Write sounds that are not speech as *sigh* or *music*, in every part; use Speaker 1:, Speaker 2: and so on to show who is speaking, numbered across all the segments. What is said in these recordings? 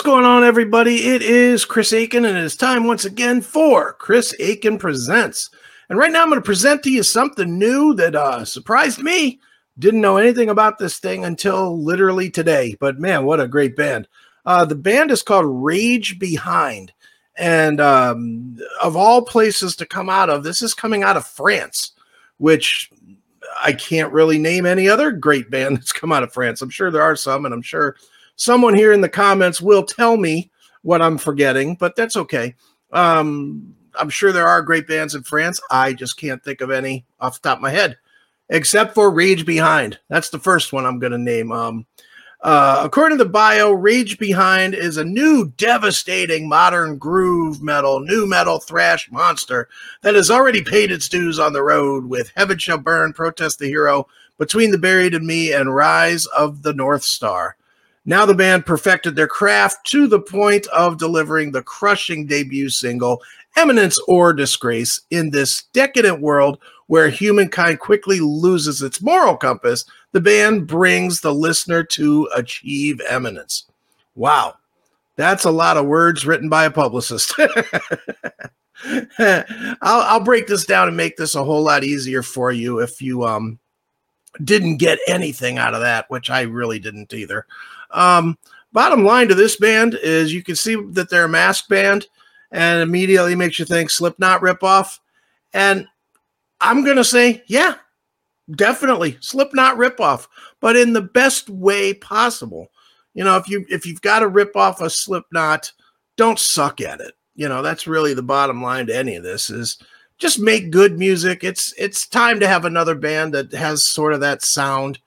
Speaker 1: going on, everybody? It is Chris Akin, and it is time once again for Chris Akin Presents. And right now, I'm going to present to you something new that uh, surprised me. Didn't know anything about this thing until literally today, but man, what a great band! Uh, the band is called Rage Behind, and um, of all places to come out of, this is coming out of France, which I can't really name any other great band *laughs* that's come out of France. I'm sure there are some, and I'm sure someone here in the comments will tell me what I'm forgetting, but that's okay. Um, I'm sure there are great bands in France. I just can't think of any off the top of my head, except for Rage Behind. That's the first one I'm going to name. Um, uh, according to the bio, Rage Behind is a new, devastating modern groove metal, nu metal thrash monster that has already paid its dues on the road with Heaven Shall Burn, Protest the Hero, Between the Buried and Me, and Rise of the North Star. Now the band perfected their craft to the point of delivering the crushing debut single, Eminence or Disgrace, in this decadent world where humankind quickly loses its moral compass. The band brings the listener to achieve eminence. Wow, that's a lot of words written by a publicist. *laughs* I'll, I'll break this down and make this a whole lot easier for you if you um didn't get anything out of that, which I really didn't either. Um, bottom line to this band is you can see that they're a mask band and immediately makes you think Slipknot ripoff. And I'm going to say, yeah, definitely Slipknot ripoff, but in the best way possible. You know, if you if you've got to rip off a Slipknot, don't suck at it. You know, that's really the bottom line to any of this is just make good music. It's it's time to have another band that has sort of that sound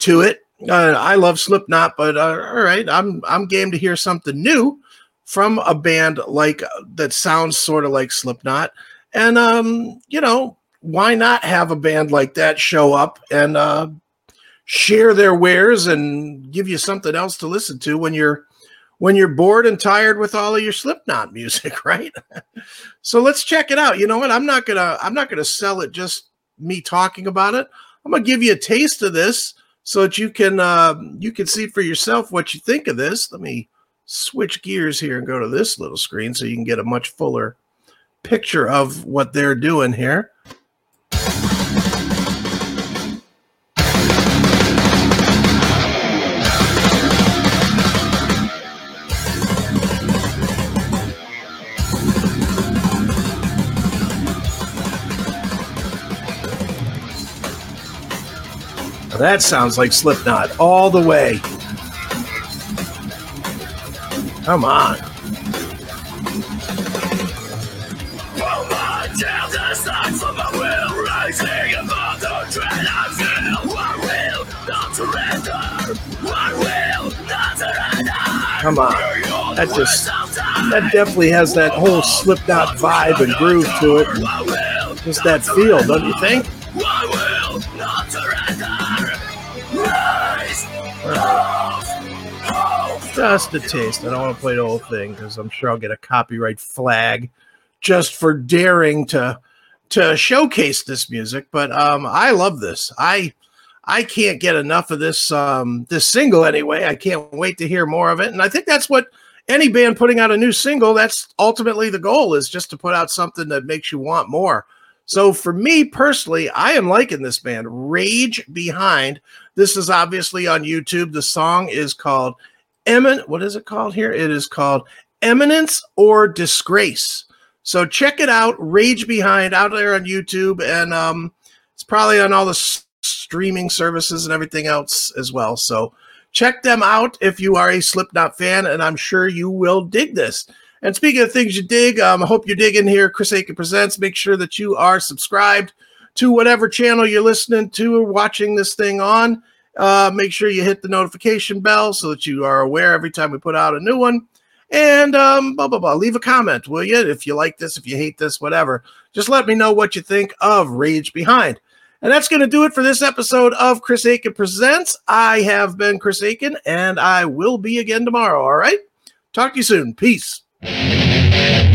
Speaker 1: to it uh, I love Slipknot, but uh, all right, I'm I'm game to hear something new from a band like uh, that sounds sort of like Slipknot, and um, you know, why not have a band like that show up and uh, share their wares and give you something else to listen to when you're when you're bored and tired with all of your Slipknot *laughs* music, right? so let's check it out. You know what? I'm not gonna I'm not gonna sell it just me talking about it. I'm gonna give you a taste of this so that you can uh, you can see for yourself what you think of this. Let me switch gears here and go to this little screen so you can get a much fuller picture of what they're doing here. That sounds like Slipknot all the way. Come on. Come on. That just that definitely has that whole Slipknot vibe and groove to it. Just that feel, don't you think? Just a taste. I don't want to play the whole thing because I'm sure I'll get a copyright flag just for daring to to showcase this music. But um, I love this. I I can't get enough of this um, this single anyway. I can't wait to hear more of it. And I think that's what any band putting out a new single. That's ultimately the goal is just to put out something that makes you want more. So for me personally, I am liking this band. Rage Behind. This is obviously on YouTube. The song is called Emin. What is it called here? It is called Eminence or Disgrace. So check it out. Rage Behind out there on YouTube, and um, it's probably on all the s- streaming services and everything else as well. So check them out if you are a Slipknot fan, and I'm sure you will dig this. And speaking of things you dig, um, I hope you're digging here. Chris Akin Presents. Make sure that you are subscribed to whatever channel you're listening to or watching this thing on. Uh, make sure you hit the notification bell so that you are aware every time we put out a new one. And um, blah, blah, blah. Leave a comment, will you? If you like this, if you hate this, whatever. Just let me know what you think of Rage Behind. And that's going to do it for this episode of Chris Akin Presents. I have been Chris Akin, and I will be again tomorrow. All right? Talk to you soon. Peace. Thank *laughs* you.